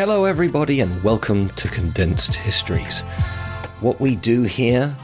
Hello, everybody, and welcome to Condensed Histories. What we do here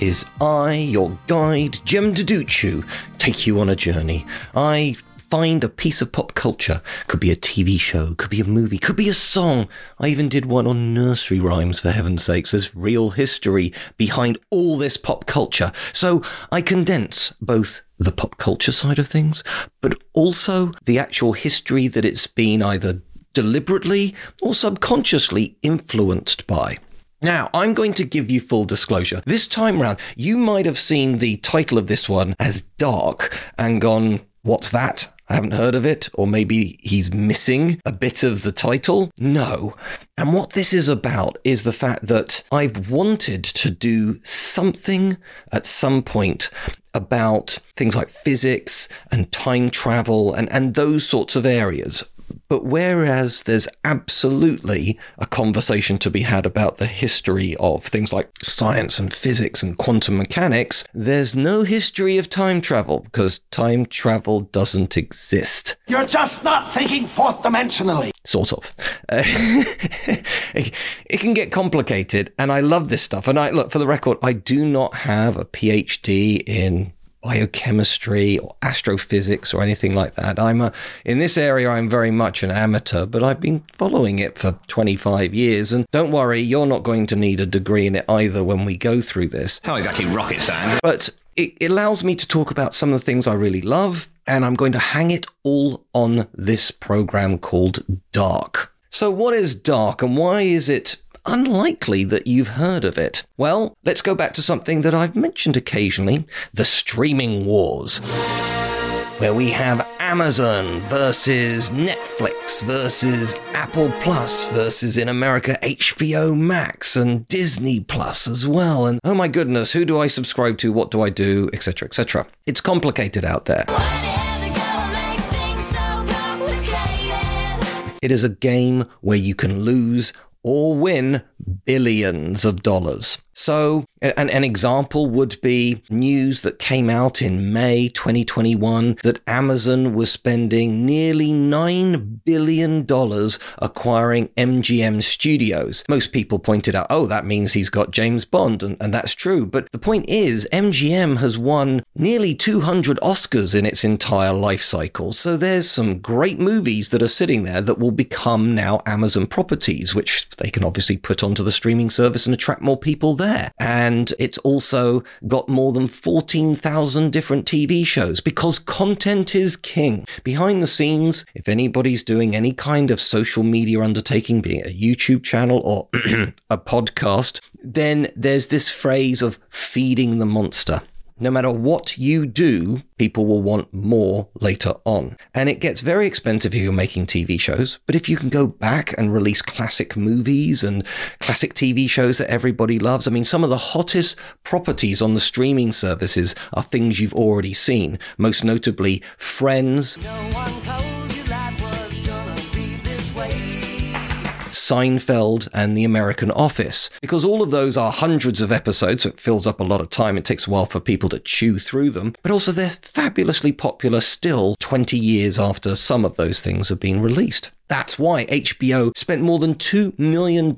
is I, your guide, Jem Duducu, take you on a journey. I find a piece of pop culture. Could be a TV show, could be a movie, could be a song. I even did one on nursery rhymes, for heaven's sakes. There's real history behind all this pop culture. So I condense both the pop culture side of things, but also the actual history that it's been either deliberately or subconsciously influenced by. Now, I'm going to give you full disclosure. This time round, you might have seen the title of this one as Dark and gone, What's that? I haven't heard of it. Or maybe he's missing a bit of the title. No. And what this is about is the fact that I've wanted to do something at some point about things like physics and time travel and, and those sorts of areas. But whereas there's absolutely a conversation to be had about the history of things like science and physics and quantum mechanics, there's no history of time travel because time travel doesn't exist. You're just not thinking fourth dimensionally. Sort of. Uh, it, it can get complicated, and I love this stuff. And I look for the record, I do not have a PhD in biochemistry or astrophysics or anything like that. I'm a, in this area, I'm very much an amateur, but I've been following it for 25 years. And don't worry, you're not going to need a degree in it either when we go through this. Not exactly rocket science. But it, it allows me to talk about some of the things I really love, and I'm going to hang it all on this program called Dark. So, what is Dark, and why is it unlikely that you've heard of it. Well, let's go back to something that I've mentioned occasionally the streaming wars. Where we have Amazon versus Netflix versus Apple Plus versus in America HBO Max and Disney Plus as well. And oh my goodness, who do I subscribe to? What do I do? Etc. etc. It's complicated out there. It is a game where you can lose or win billions of dollars. So, an, an example would be news that came out in May 2021 that Amazon was spending nearly $9 billion acquiring MGM studios. Most people pointed out, oh, that means he's got James Bond, and, and that's true. But the point is, MGM has won nearly 200 Oscars in its entire life cycle. So, there's some great movies that are sitting there that will become now Amazon properties, which they can obviously put onto the streaming service and attract more people there there. And it's also got more than 14,000 different TV shows because content is king. Behind the scenes, if anybody's doing any kind of social media undertaking, be it a YouTube channel or a podcast, then there's this phrase of feeding the monster no matter what you do, people will want more later on. And it gets very expensive if you're making TV shows. But if you can go back and release classic movies and classic TV shows that everybody loves, I mean, some of the hottest properties on the streaming services are things you've already seen, most notably Friends. Seinfeld, and The American Office. Because all of those are hundreds of episodes, so it fills up a lot of time. It takes a while for people to chew through them. But also, they're fabulously popular still 20 years after some of those things have been released. That's why HBO spent more than $2 million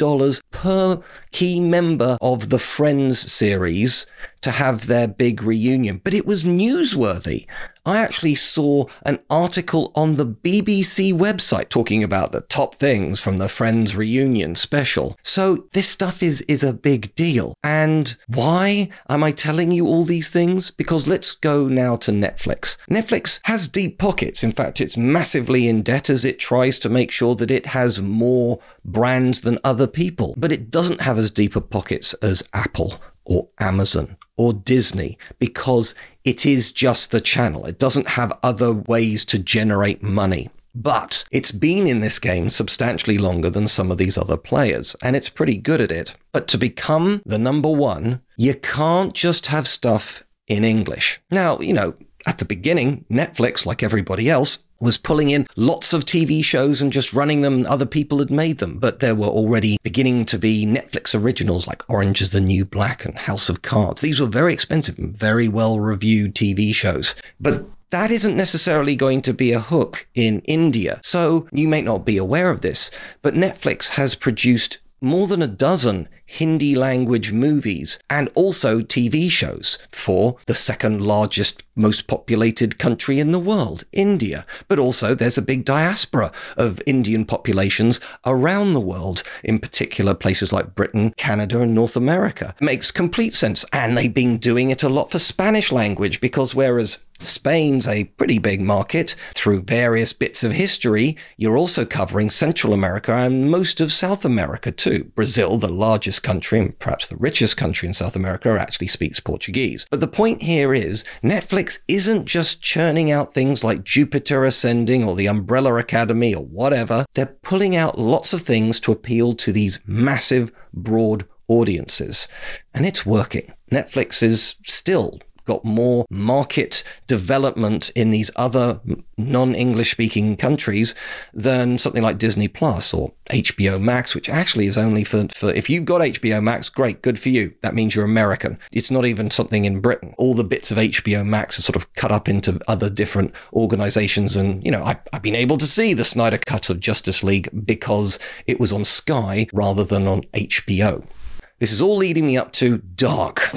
per key member of the Friends series to have their big reunion. But it was newsworthy. I actually saw an article on the BBC website talking about the top things from the Friends reunion special. So this stuff is, is a big deal. And why am I telling you all these things? Because let's go now to Netflix. Netflix has deep pockets. In fact, it's massively in debt as it tries to make sure that it has more brands than other people. But it doesn't have as deep a pockets as Apple or Amazon or Disney because it is just the channel. It doesn't have other ways to generate money. But it's been in this game substantially longer than some of these other players, and it's pretty good at it. But to become the number one, you can't just have stuff in English. Now, you know, at the beginning, Netflix, like everybody else, was pulling in lots of TV shows and just running them. Other people had made them, but there were already beginning to be Netflix originals like Orange is the New Black and House of Cards. These were very expensive and very well reviewed TV shows. But that isn't necessarily going to be a hook in India. So you may not be aware of this, but Netflix has produced more than a dozen Hindi language movies and also TV shows for the second largest, most populated country in the world, India. But also there's a big diaspora of Indian populations around the world, in particular places like Britain, Canada, and North America. It makes complete sense. And they've been doing it a lot for Spanish language because whereas Spain's a pretty big market. Through various bits of history, you're also covering Central America and most of South America too. Brazil, the largest country and perhaps the richest country in South America, actually speaks Portuguese. But the point here is Netflix isn't just churning out things like Jupiter Ascending or the Umbrella Academy or whatever. They're pulling out lots of things to appeal to these massive, broad audiences. And it's working. Netflix is still got more market development in these other non English speaking countries than something like Disney Plus or HBO Max, which actually is only for, for if you've got HBO Max, great, good for you. That means you're American. It's not even something in Britain. All the bits of HBO Max are sort of cut up into other different organizations. And, you know, I, I've been able to see the Snyder Cut of Justice League because it was on Sky rather than on HBO. This is all leading me up to Dark.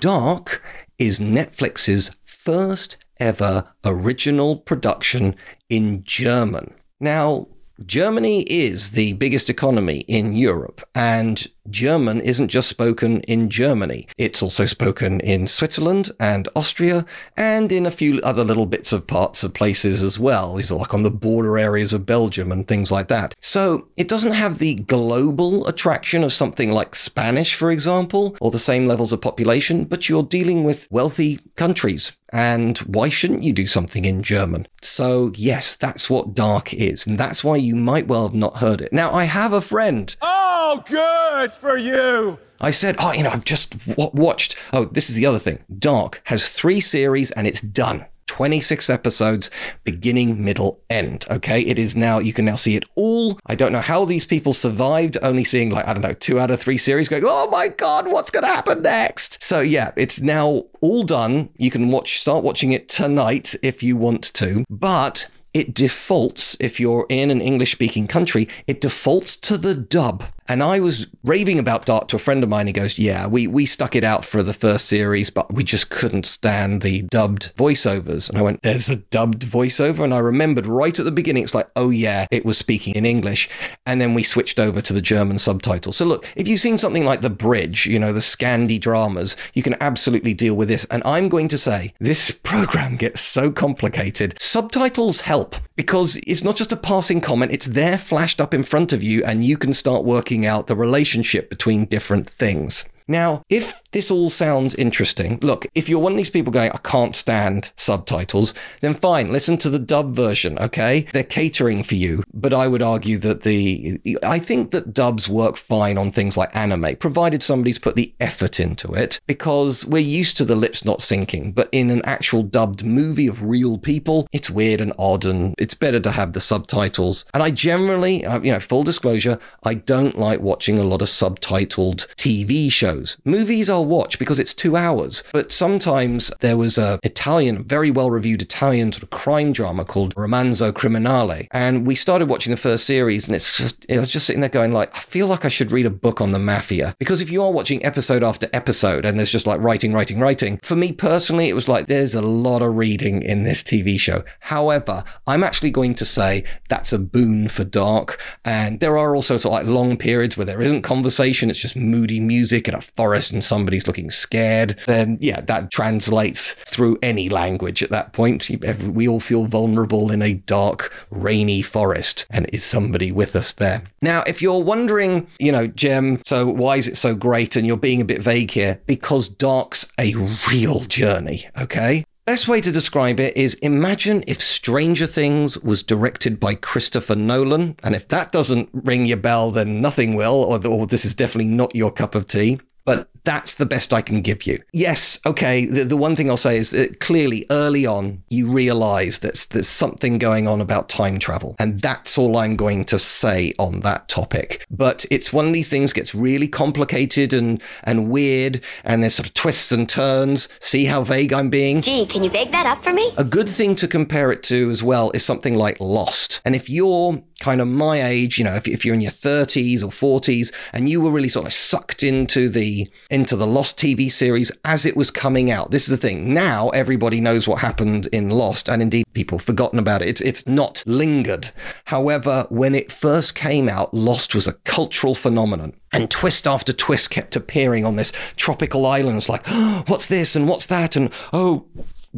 Dark is Netflix's first ever original production in German. Now, Germany is the biggest economy in Europe, and German isn't just spoken in Germany. It's also spoken in Switzerland and Austria and in a few other little bits of parts of places as well. These are like on the border areas of Belgium and things like that. So it doesn't have the global attraction of something like Spanish, for example, or the same levels of population, but you're dealing with wealthy countries and why shouldn't you do something in German? So, yes, that's what Dark is. And that's why you might well have not heard it. Now, I have a friend. Oh, Oh, good for you. I said, Oh, you know, I've just w- watched. Oh, this is the other thing. Dark has three series and it's done. 26 episodes, beginning, middle, end. Okay. It is now, you can now see it all. I don't know how these people survived only seeing like, I don't know, two out of three series going, oh my God, what's going to happen next? So yeah, it's now all done. You can watch, start watching it tonight if you want to, but it defaults, if you're in an English speaking country, it defaults to the dub. And I was raving about Dark to a friend of mine. He goes, Yeah, we, we stuck it out for the first series, but we just couldn't stand the dubbed voiceovers. And I went, There's a dubbed voiceover. And I remembered right at the beginning, it's like, Oh, yeah, it was speaking in English. And then we switched over to the German subtitle. So look, if you've seen something like The Bridge, you know, the Scandi dramas, you can absolutely deal with this. And I'm going to say, this program gets so complicated. Subtitles help because it's not just a passing comment, it's there flashed up in front of you, and you can start working out the relationship between different things. Now, if this all sounds interesting, look, if you're one of these people going, I can't stand subtitles, then fine, listen to the dub version, okay? They're catering for you. But I would argue that the, I think that dubs work fine on things like anime, provided somebody's put the effort into it, because we're used to the lips not syncing. But in an actual dubbed movie of real people, it's weird and odd, and it's better to have the subtitles. And I generally, uh, you know, full disclosure, I don't like watching a lot of subtitled TV shows. Movies I'll watch because it's two hours, but sometimes there was a Italian, very well reviewed Italian sort of crime drama called Romanzo Criminale, and we started watching the first series, and it's just, I was just sitting there going like, I feel like I should read a book on the mafia because if you are watching episode after episode and there's just like writing, writing, writing, for me personally, it was like there's a lot of reading in this TV show. However, I'm actually going to say that's a boon for Dark, and there are also sort of like long periods where there isn't conversation, it's just moody music and a forest and somebody's looking scared. Then yeah, that translates through any language at that point. We all feel vulnerable in a dark, rainy forest, and is somebody with us there? Now, if you're wondering, you know, Jem, so why is it so great? And you're being a bit vague here, because Dark's a real journey, okay? Best way to describe it is imagine if Stranger Things was directed by Christopher Nolan. And if that doesn't ring your bell, then nothing will, or, or this is definitely not your cup of tea. But that's the best I can give you. Yes, okay. The, the one thing I'll say is that clearly early on, you realize that there's something going on about time travel. And that's all I'm going to say on that topic. But it's one of these things gets really complicated and, and weird. And there's sort of twists and turns. See how vague I'm being? Gee, can you vague that up for me? A good thing to compare it to as well is something like Lost. And if you're kind of my age, you know, if, if you're in your 30s or 40s and you were really sort of sucked into the into the Lost TV series as it was coming out. This is the thing. Now everybody knows what happened in Lost, and indeed people forgotten about it. It's it's not lingered. However, when it first came out, Lost was a cultural phenomenon. And twist after twist kept appearing on this tropical islands like, oh, what's this and what's that? And oh,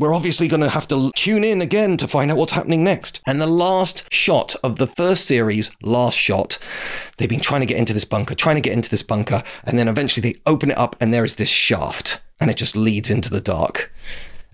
we're obviously going to have to tune in again to find out what's happening next. And the last shot of the first series, last shot, they've been trying to get into this bunker, trying to get into this bunker, and then eventually they open it up and there is this shaft, and it just leads into the dark.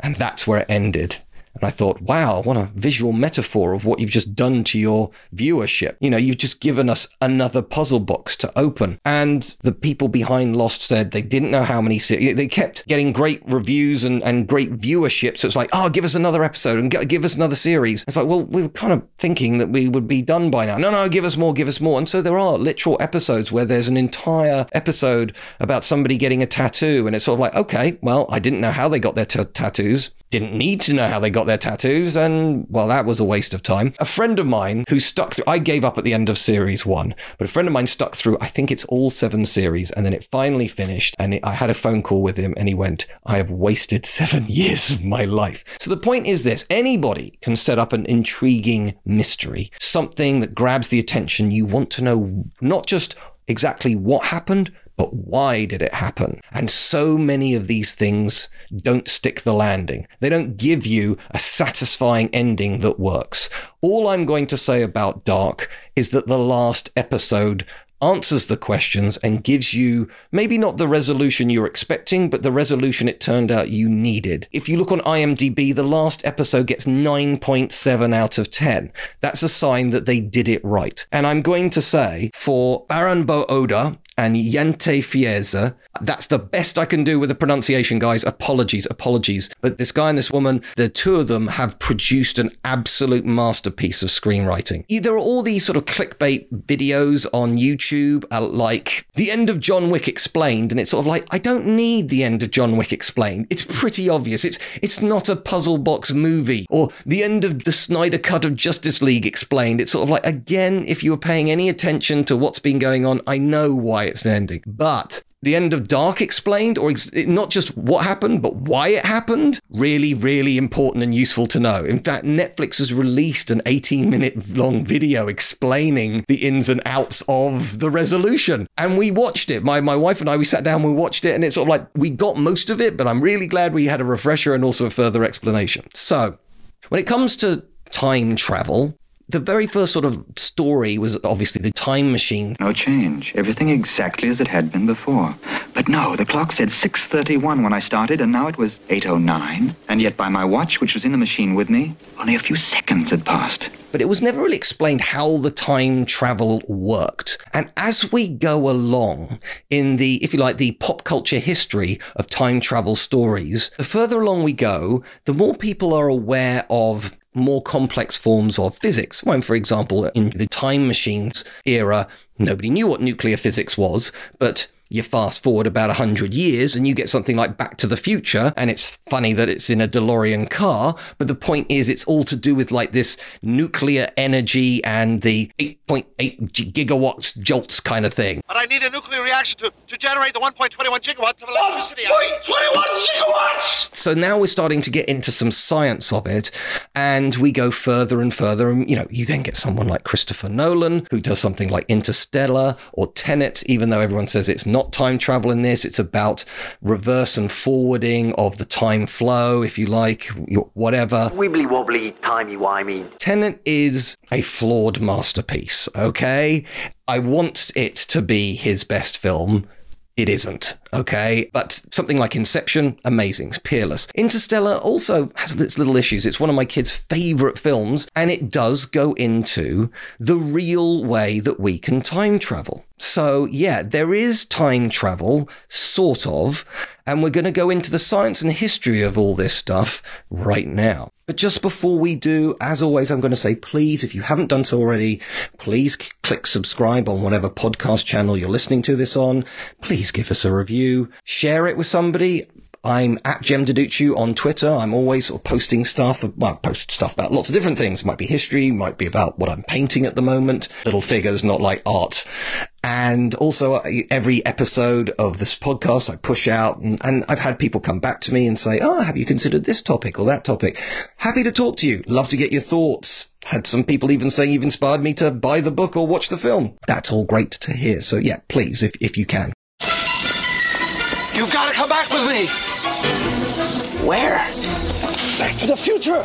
And that's where it ended. And I thought, wow, what a visual metaphor of what you've just done to your viewership. You know, you've just given us another puzzle box to open. And the people behind Lost said they didn't know how many. They kept getting great reviews and, and great viewership. So it's like, oh, give us another episode and give us another series. It's like, well, we were kind of thinking that we would be done by now. No, no, give us more, give us more. And so there are literal episodes where there's an entire episode about somebody getting a tattoo. And it's sort of like, okay, well, I didn't know how they got their t- tattoos didn't need to know how they got their tattoos, and well, that was a waste of time. A friend of mine who stuck through, I gave up at the end of series one, but a friend of mine stuck through, I think it's all seven series, and then it finally finished. And it, I had a phone call with him, and he went, I have wasted seven years of my life. So the point is this anybody can set up an intriguing mystery, something that grabs the attention. You want to know not just exactly what happened, but why did it happen? And so many of these things don't stick the landing. They don't give you a satisfying ending that works. All I'm going to say about Dark is that the last episode answers the questions and gives you maybe not the resolution you're expecting, but the resolution it turned out you needed. If you look on IMDb, the last episode gets 9.7 out of 10. That's a sign that they did it right. And I'm going to say for Baran bo Odar and Jantje Friese. That's the best I can do with the pronunciation, guys. Apologies, apologies. But this guy and this woman, the two of them have produced an absolute masterpiece of screenwriting. There are all these sort of clickbait videos on YouTube, uh, like the end of John Wick explained, and it's sort of like I don't need the end of John Wick explained. It's pretty obvious. It's it's not a puzzle box movie or the end of the Snyder cut of Justice League explained. It's sort of like again, if you were paying any attention to what's been going on, I know why it's the ending. But the end of Dark explained, or ex- not just what happened, but why it happened, really, really important and useful to know. In fact, Netflix has released an 18 minute long video explaining the ins and outs of the resolution. And we watched it. My, my wife and I, we sat down, we watched it, and it's sort of like we got most of it, but I'm really glad we had a refresher and also a further explanation. So, when it comes to time travel, the very first sort of story was obviously the time machine. No change. Everything exactly as it had been before. But no, the clock said 6.31 when I started, and now it was 8.09. And yet by my watch, which was in the machine with me, only a few seconds had passed. But it was never really explained how the time travel worked. And as we go along in the, if you like, the pop culture history of time travel stories, the further along we go, the more people are aware of more complex forms of physics. When, for example, in the time machines era, nobody knew what nuclear physics was, but you fast forward about 100 years and you get something like Back to the Future, and it's funny that it's in a DeLorean car, but the point is it's all to do with like this nuclear energy and the 8.8 gigawatts jolts kind of thing. But I need a nuclear reaction to, to generate the 1.21 gigawatts of electricity. 1.21 gigawatts! So now we're starting to get into some science of it, and we go further and further. And, you know, you then get someone like Christopher Nolan, who does something like Interstellar or Tenet, even though everyone says it's not time travel in this. It's about reverse and forwarding of the time flow, if you like, whatever. Wibbly wobbly, timey wimey. Tenet is a flawed masterpiece, okay? I want it to be his best film. It isn't, okay? But something like Inception, amazing, peerless. Interstellar also has its little issues. It's one of my kids' favorite films, and it does go into the real way that we can time travel. So, yeah, there is time travel, sort of, and we're going to go into the science and history of all this stuff right now. But just before we do, as always, I'm going to say, please, if you haven't done so already, please click subscribe on whatever podcast channel you're listening to this on. Please give us a review, share it with somebody. I'm at Jem Duducu on Twitter. I'm always sort of posting stuff, well, post stuff about lots of different things. It Might be history, might be about what I'm painting at the moment. Little figures, not like art. And also every episode of this podcast I push out and, and, I've had people come back to me and say, Oh, have you considered this topic or that topic? Happy to talk to you. Love to get your thoughts. Had some people even say you've inspired me to buy the book or watch the film. That's all great to hear. So yeah, please, if, if you can. You've got to come back with me. Where? Back to the future.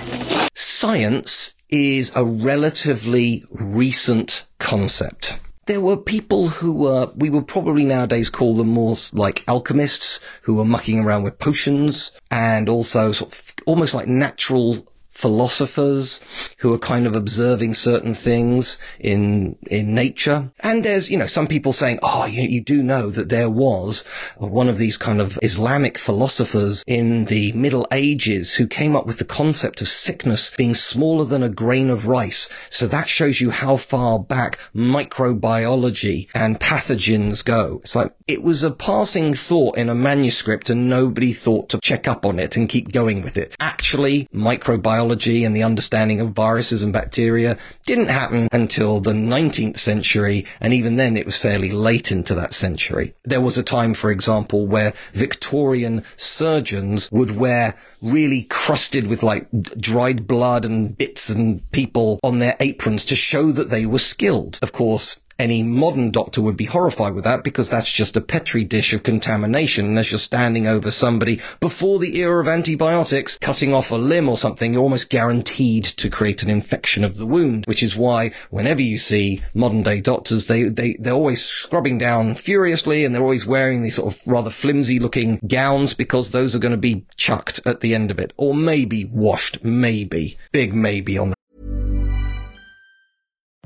Science is a relatively recent concept there were people who were, we would probably nowadays call them more like alchemists who were mucking around with potions and also sort of almost like natural philosophers who are kind of observing certain things in in nature. And there's, you know, some people saying, oh, you, you do know that there was one of these kind of Islamic philosophers in the Middle Ages who came up with the concept of sickness being smaller than a grain of rice. So that shows you how far back microbiology and pathogens go. It's like it was a passing thought in a manuscript and nobody thought to check up on it and keep going with it. Actually, microbiology and the understanding of viruses and bacteria didn't happen until the 19th century, and even then it was fairly late into that century. There was a time, for example, where Victorian surgeons would wear really crusted with like dried blood and bits and people on their aprons to show that they were skilled. Of course, any modern doctor would be horrified with that because that's just a petri dish of contamination. Unless you're standing over somebody before the era of antibiotics, cutting off a limb or something, you're almost guaranteed to create an infection of the wound, which is why whenever you see modern day doctors, they, they, they're always scrubbing down furiously and they're always wearing these sort of rather flimsy looking gowns because those are going to be chucked at the end of it or maybe washed, maybe. Big maybe on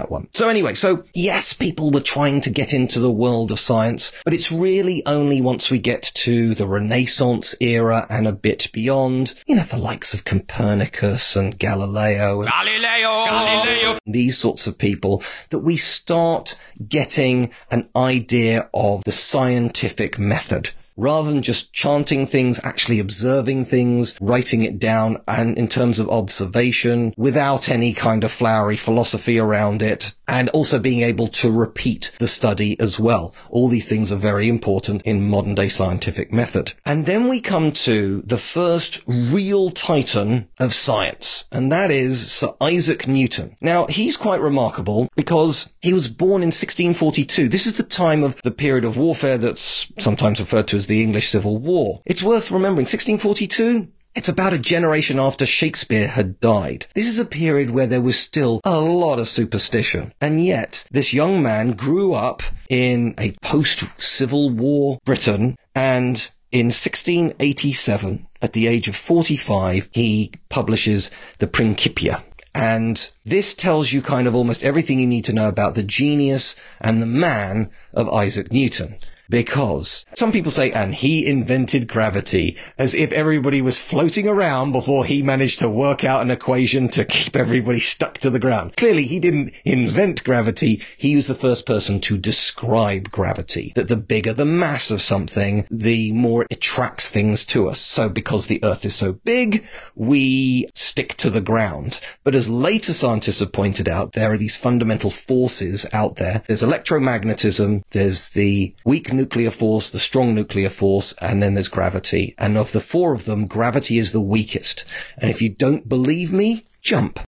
That one. So anyway, so yes, people were trying to get into the world of science, but it's really only once we get to the Renaissance era and a bit beyond, you know, the likes of Copernicus and Galileo. Galileo! Galileo! These sorts of people that we start getting an idea of the scientific method rather than just chanting things, actually observing things, writing it down, and in terms of observation, without any kind of flowery philosophy around it, and also being able to repeat the study as well. All these things are very important in modern day scientific method. And then we come to the first real titan of science, and that is Sir Isaac Newton. Now, he's quite remarkable because he was born in 1642. This is the time of the period of warfare that's sometimes referred to the English Civil War. It's worth remembering, 1642, it's about a generation after Shakespeare had died. This is a period where there was still a lot of superstition. And yet, this young man grew up in a post-Civil War Britain and in 1687, at the age of 45, he publishes the Principia. And this tells you kind of almost everything you need to know about the genius and the man of Isaac Newton. Because some people say, and he invented gravity, as if everybody was floating around before he managed to work out an equation to keep everybody stuck to the ground. Clearly, he didn't invent gravity. He was the first person to describe gravity. That the bigger the mass of something, the more it attracts things to us. So because the earth is so big, we stick to the ground. But as later scientists have pointed out, there are these fundamental forces out there. There's electromagnetism, there's the weak nuclear force, the strong nuclear force, and then there's gravity. And of the four of them, gravity is the weakest. And if you don't believe me, jump.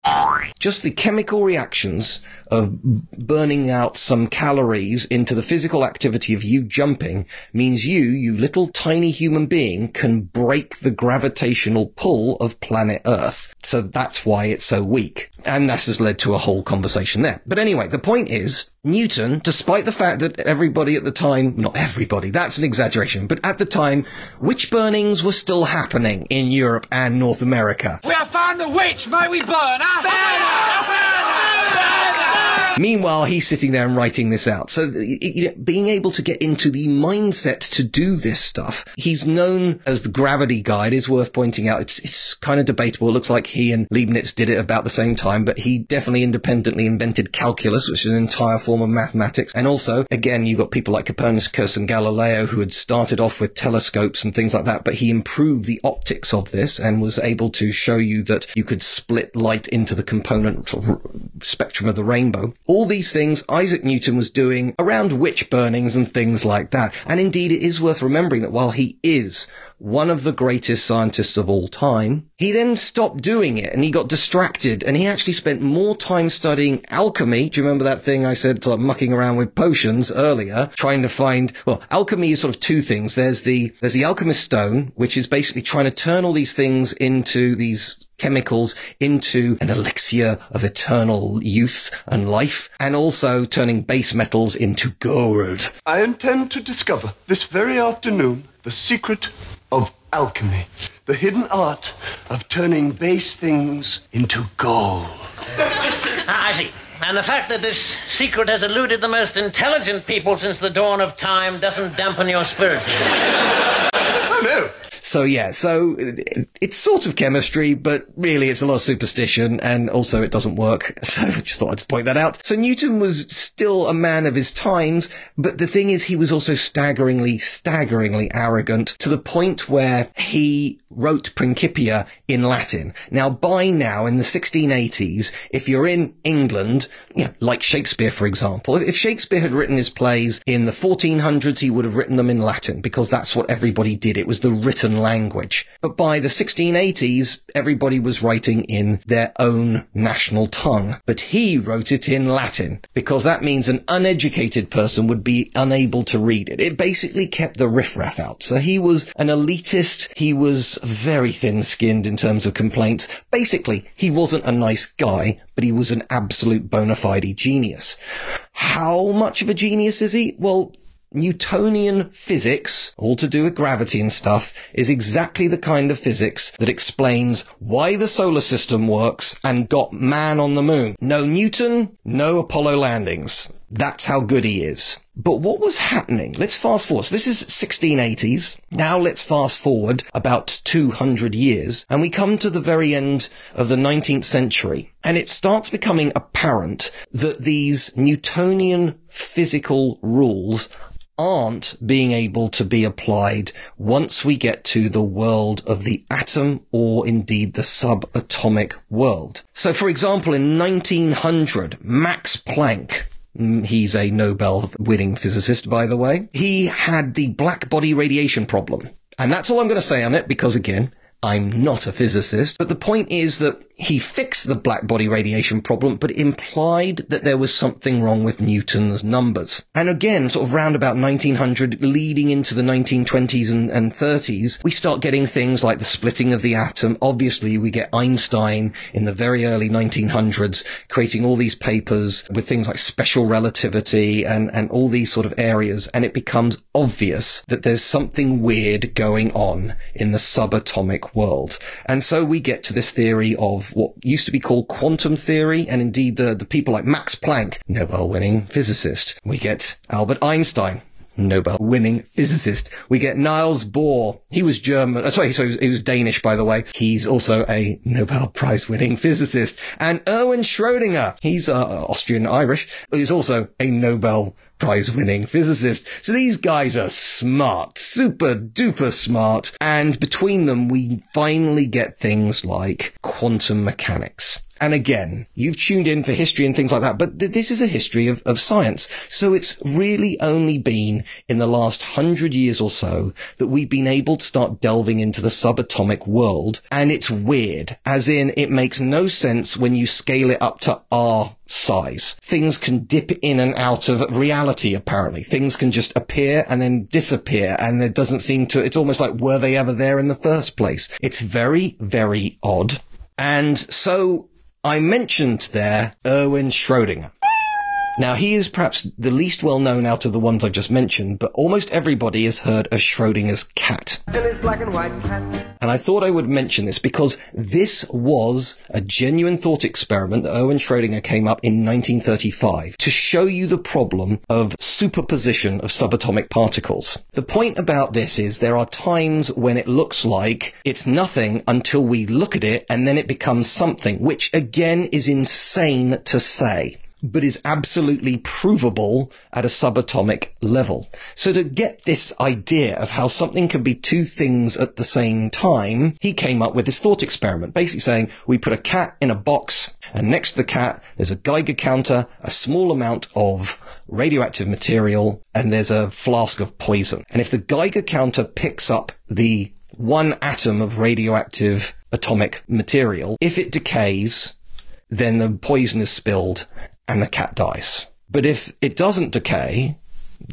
Just the chemical reactions of burning out some calories into the physical activity of you jumping means you, you little tiny human being, can break the gravitational pull of planet Earth. So that's why it's so weak. And this has led to a whole conversation there. But anyway, the point is, Newton, despite the fact that everybody at the time, not everybody, that's an exaggeration, but at the time, witch burnings were still happening in Europe and North America. We have found the witch! May we burn her? Meanwhile, he's sitting there and writing this out. So, you know, being able to get into the mindset to do this stuff, he's known as the gravity guide is worth pointing out. It's, it's kind of debatable. It looks like he and Leibniz did it about the same time, but he definitely independently invented calculus, which is an entire form of mathematics. And also, again, you've got people like Copernicus and Galileo who had started off with telescopes and things like that, but he improved the optics of this and was able to show you that you could split light into the component spectrum of the rainbow. All these things Isaac Newton was doing around witch burnings and things like that. And indeed, it is worth remembering that while he is one of the greatest scientists of all time. He then stopped doing it and he got distracted and he actually spent more time studying alchemy. Do you remember that thing I said, of mucking around with potions earlier, trying to find, well, alchemy is sort of two things. There's the, there's the alchemist stone, which is basically trying to turn all these things into these chemicals into an elixir of eternal youth and life, and also turning base metals into gold. I intend to discover this very afternoon the secret of alchemy, the hidden art of turning base things into gold. Ah, I see. And the fact that this secret has eluded the most intelligent people since the dawn of time doesn't dampen your spirits. So yeah, so it's sort of chemistry, but really it's a lot of superstition and also it doesn't work. So I just thought I'd point that out. So Newton was still a man of his times, but the thing is he was also staggeringly, staggeringly arrogant to the point where he wrote Principia in Latin. Now, by now, in the 1680s, if you're in England, you know, like Shakespeare, for example, if Shakespeare had written his plays in the 1400s, he would have written them in Latin because that's what everybody did. It was the written language. But by the 1680s, everybody was writing in their own national tongue. But he wrote it in Latin because that means an uneducated person would be unable to read it. It basically kept the riffraff out. So he was an elitist. He was very thin skinned in terms of complaints. Basically, he wasn't a nice guy, but he was an absolute bona fide genius. How much of a genius is he? Well, Newtonian physics, all to do with gravity and stuff, is exactly the kind of physics that explains why the solar system works and got man on the moon. No Newton, no Apollo landings. That's how good he is. But what was happening? Let's fast forward. So this is 1680s. Now let's fast forward about 200 years and we come to the very end of the 19th century and it starts becoming apparent that these Newtonian physical rules aren't being able to be applied once we get to the world of the atom or indeed the subatomic world. So for example, in 1900, Max Planck mm, He's a Nobel winning physicist, by the way. He had the black body radiation problem. And that's all I'm going to say on it because again, I'm not a physicist, but the point is that he fixed the black body radiation problem, but implied that there was something wrong with Newton's numbers. And again, sort of round about 1900, leading into the 1920s and, and 30s, we start getting things like the splitting of the atom. Obviously, we get Einstein in the very early 1900s creating all these papers with things like special relativity and, and all these sort of areas. And it becomes obvious that there's something weird going on in the subatomic world. And so we get to this theory of what used to be called quantum theory, and indeed the, the people like Max Planck, Nobel winning physicist. We get Albert Einstein, Nobel winning physicist. We get Niels Bohr. He was German. Uh, sorry, he was, he was, Danish, by the way. He's also a Nobel Prize winning physicist. And Erwin Schrödinger. He's uh, Austrian Irish. He's also a Nobel prize winning physicist. So these guys are smart, super duper smart. And between them, we finally get things like quantum mechanics. And again, you've tuned in for history and things like that, but th- this is a history of, of science. So it's really only been in the last hundred years or so that we've been able to start delving into the subatomic world. And it's weird, as in it makes no sense when you scale it up to our size. Things can dip in and out of reality, apparently. Things can just appear and then disappear, and there doesn't seem to, it's almost like, were they ever there in the first place? It's very, very odd. And so I mentioned there Erwin Schrödinger. Now, he is perhaps the least well known out of the ones I've just mentioned, but almost everybody has heard of Schrodinger's cat. And, and I thought I would mention this because this was a genuine thought experiment that Erwin Schrödinger came up in 1935 to show you the problem of superposition of subatomic particles. The point about this is there are times when it looks like it's nothing until we look at it and then it becomes something, which again is insane to say. But is absolutely provable at a subatomic level. So to get this idea of how something can be two things at the same time, he came up with this thought experiment, basically saying we put a cat in a box and next to the cat there's a Geiger counter, a small amount of radioactive material, and there's a flask of poison. And if the Geiger counter picks up the one atom of radioactive atomic material, if it decays, then the poison is spilled and the cat dies. But if it doesn't decay,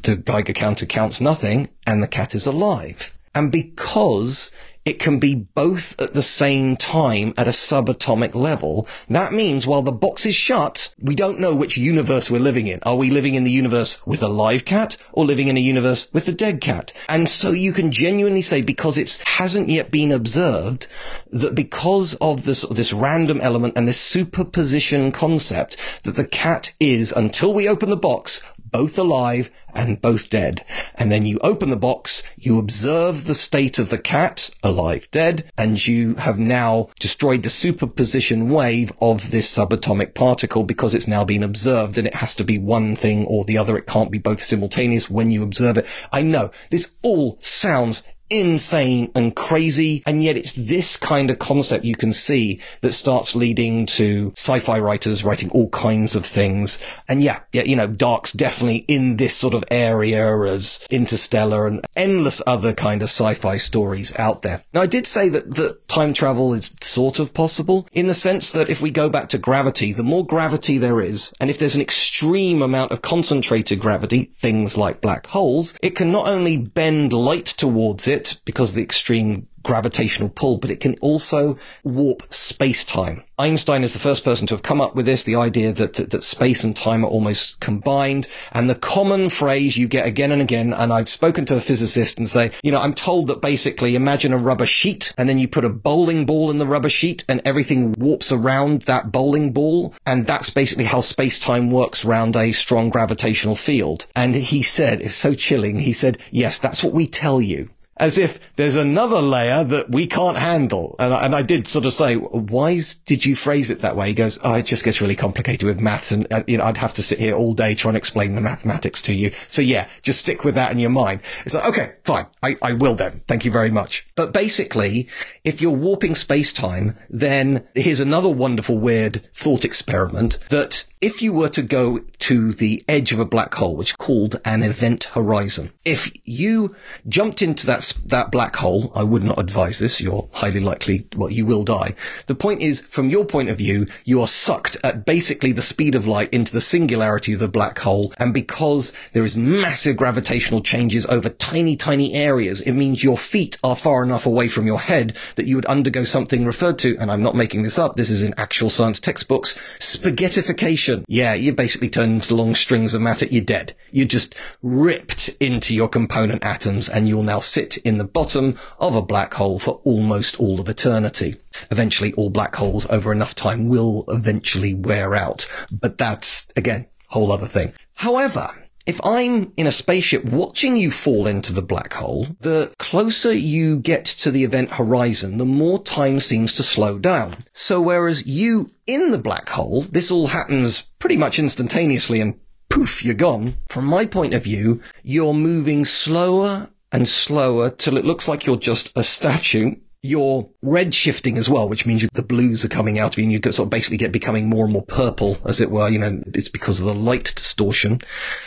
the Geiger counter counts nothing and the cat is alive. And because it can be both at the same time at a subatomic level. That means while the box is shut, we don't know which universe we're living in. Are we living in the universe with a live cat or living in a universe with a dead cat? And so you can genuinely say because it hasn't yet been observed that because of this, this random element and this superposition concept that the cat is, until we open the box, both alive and both dead. And then you open the box, you observe the state of the cat, alive, dead, and you have now destroyed the superposition wave of this subatomic particle because it's now been observed and it has to be one thing or the other. It can't be both simultaneous when you observe it. I know this all sounds insane and crazy. And yet it's this kind of concept you can see that starts leading to sci-fi writers writing all kinds of things. And yeah, yeah, you know, Dark's definitely in this sort of area as Interstellar and endless other kind of sci-fi stories out there. Now I did say that, that time travel is sort of possible in the sense that if we go back to gravity, the more gravity there is, and if there's an extreme amount of concentrated gravity, things like black holes, it can not only bend light towards it, it because of the extreme gravitational pull, but it can also warp space-time. Einstein is the first person to have come up with this, the idea that, that, that, space and time are almost combined. And the common phrase you get again and again, and I've spoken to a physicist and say, you know, I'm told that basically imagine a rubber sheet and then you put a bowling ball in the rubber sheet and everything warps around that bowling ball. And that's basically how space-time works around a strong gravitational field. And he said, it's so chilling. He said, yes, that's what we tell you as if there's another layer that we can't handle. And I, and I did sort of say, why did you phrase it that way? He goes, oh, it just gets really complicated with maths. And, uh, you know, I'd have to sit here all day trying to explain the mathematics to you. So yeah, just stick with that in your mind. It's like, okay, fine. I, I will then. Thank you very much. But basically, if you're warping space time, then here's another wonderful weird thought experiment that if you were to go to the edge of a black hole, which is called an event horizon, if you jumped into that, that black hole, I would not advise this. You're highly likely, well, you will die. The point is, from your point of view, you are sucked at basically the speed of light into the singularity of the black hole. And because there is massive gravitational changes over tiny, tiny areas, it means your feet are far enough away from your head that you would undergo something referred to, and I'm not making this up, this is in actual science textbooks, spaghettification yeah, you basically turn into long strings of matter. You're dead. You're just ripped into your component atoms and you'll now sit in the bottom of a black hole for almost all of eternity. Eventually all black holes over enough time will eventually wear out. But that's, again, whole other thing. However, if I'm in a spaceship watching you fall into the black hole, the closer you get to the event horizon, the more time seems to slow down. So whereas you in the black hole, this all happens pretty much instantaneously and poof, you're gone. From my point of view, you're moving slower and slower till it looks like you're just a statue you're red shifting as well, which means the blues are coming out of you and you sort of basically get becoming more and more purple, as it were. You know, it's because of the light distortion.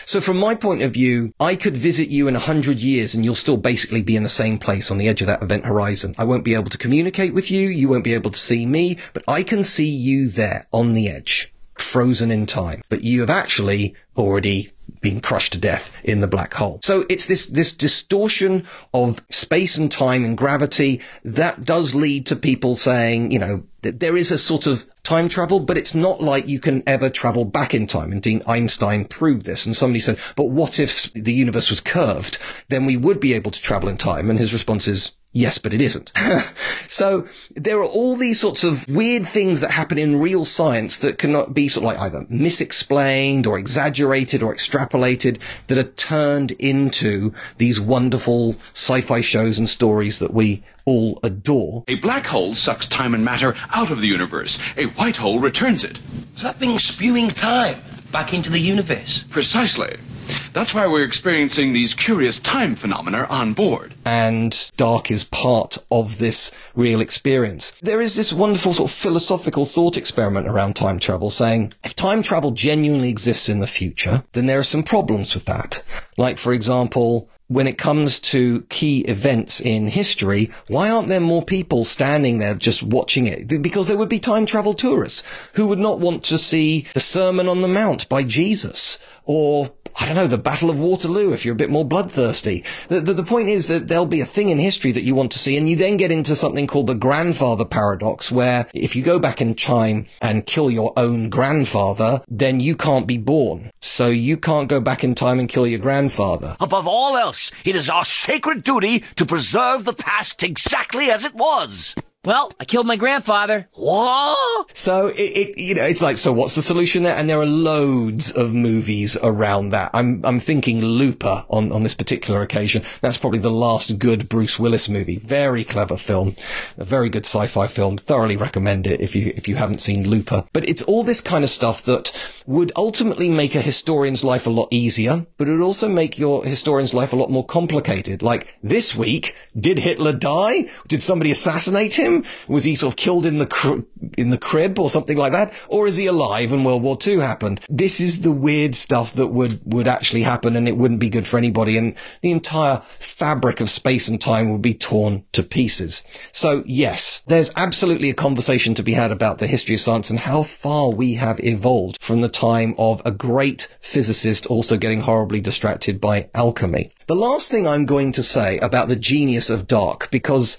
So from my point of view, I could visit you in a hundred years and you'll still basically be in the same place on the edge of that event horizon. I won't be able to communicate with you. You won't be able to see me, but I can see you there on the edge, frozen in time. But you have actually already being crushed to death in the black hole. So it's this, this distortion of space and time and gravity that does lead to people saying, you know, that there is a sort of time travel, but it's not like you can ever travel back in time. And Dean Einstein proved this. And somebody said, but what if the universe was curved? Then we would be able to travel in time. And his response is, Yes, but it isn't. so there are all these sorts of weird things that happen in real science that cannot be sort of like either misexplained or exaggerated or extrapolated that are turned into these wonderful sci-fi shows and stories that we all adore. A black hole sucks time and matter out of the universe. A white hole returns it. Is that thing spewing time? back into the universe. Precisely. That's why we're experiencing these curious time phenomena on board. And dark is part of this real experience. There is this wonderful sort of philosophical thought experiment around time travel saying if time travel genuinely exists in the future, then there are some problems with that. Like, for example, when it comes to key events in history, why aren't there more people standing there just watching it? Because there would be time travel tourists who would not want to see the Sermon on the Mount by Jesus or I don't know, the Battle of Waterloo if you're a bit more bloodthirsty. The, the, the, point is that there'll be a thing in history that you want to see and you then get into something called the grandfather paradox where if you go back in time and kill your own grandfather, then you can't be born. So you can't go back in time and kill your grandfather. Above all else, it is our sacred duty to preserve the past exactly as it was. Well, I killed my grandfather. What? So it, it, you know, it's like, so what's the solution there? And there are loads of movies around that. I'm, I'm thinking Looper on, on this particular occasion. That's probably the last good Bruce Willis movie. Very clever film. A very good sci-fi film. Thoroughly recommend it if you, if you haven't seen Looper. But it's all this kind of stuff that would ultimately make a historian's life a lot easier, but it would also make your historian's life a lot more complicated. Like this week, did Hitler die? Did somebody assassinate him? Was he sort of killed in the cr- in the crib or something like that, or is he alive and World War II happened? This is the weird stuff that would would actually happen, and it wouldn't be good for anybody, and the entire fabric of space and time would be torn to pieces. So yes, there's absolutely a conversation to be had about the history of science and how far we have evolved from the time of a great physicist also getting horribly distracted by alchemy. The last thing I'm going to say about the genius of dark, because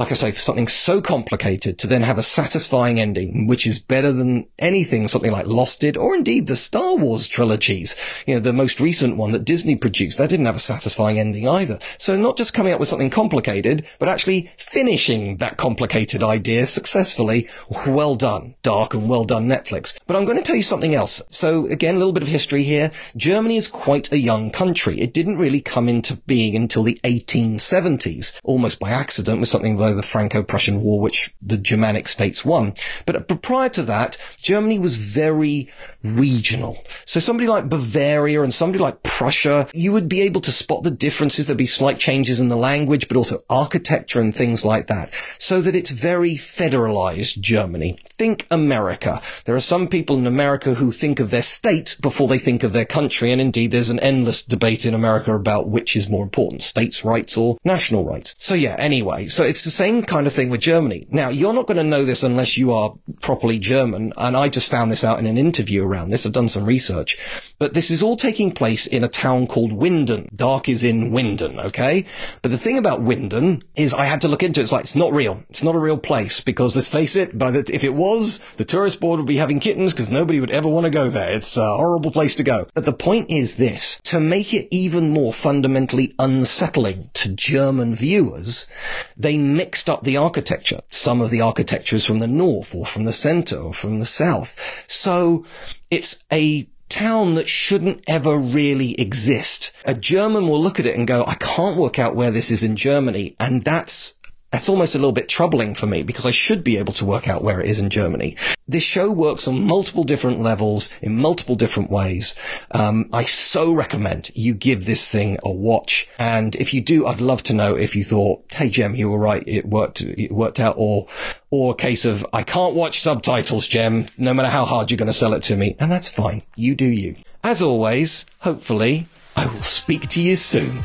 like I say, for something so complicated to then have a satisfying ending, which is better than anything something like Lost did, or indeed the Star Wars trilogies. You know, the most recent one that Disney produced, that didn't have a satisfying ending either. So not just coming up with something complicated, but actually finishing that complicated idea successfully. Well done, Dark, and well done, Netflix. But I'm going to tell you something else. So again, a little bit of history here. Germany is quite a young country. It didn't really come into being until the 1870s, almost by accident with something the Franco-Prussian War, which the Germanic states won. Uh, but prior to that, Germany was very regional. So somebody like Bavaria and somebody like Prussia, you would be able to spot the differences. There'd be slight changes in the language, but also architecture and things like that. So that it's very federalized Germany. Think America. There are some people in America who think of their state before they think of their country. And indeed, there's an endless debate in America about which is more important, states' rights or national rights. So yeah, anyway, so it's the same kind of thing with Germany. Now, you're not going to know this unless you are properly German. And I just found this out in an interview around this. I've done some research, but this is all taking place in a town called Winden. Dark is in Winden, okay? But the thing about Winden is I had to look into it. It's like, it's not real. It's not a real place because let's face it, by the, if it was, the tourist board would be having kittens because nobody would ever want to go there. It's a horrible place to go. But the point is this, to make it even more fundamentally unsettling to German viewers, they mixed up the architecture. Some of the architecture is from the north or from the center or from the south. So it's a town that shouldn't ever really exist. A German will look at it and go, I can't work out where this is in Germany. And that's that's almost a little bit troubling for me because I should be able to work out where it is in Germany. This show works on multiple different levels in multiple different ways. Um, I so recommend you give this thing a watch. And if you do, I'd love to know if you thought, Hey, Jem, you were right. It worked, it worked out or, or a case of, I can't watch subtitles, Jem, no matter how hard you're going to sell it to me. And that's fine. You do you. As always, hopefully I will speak to you soon.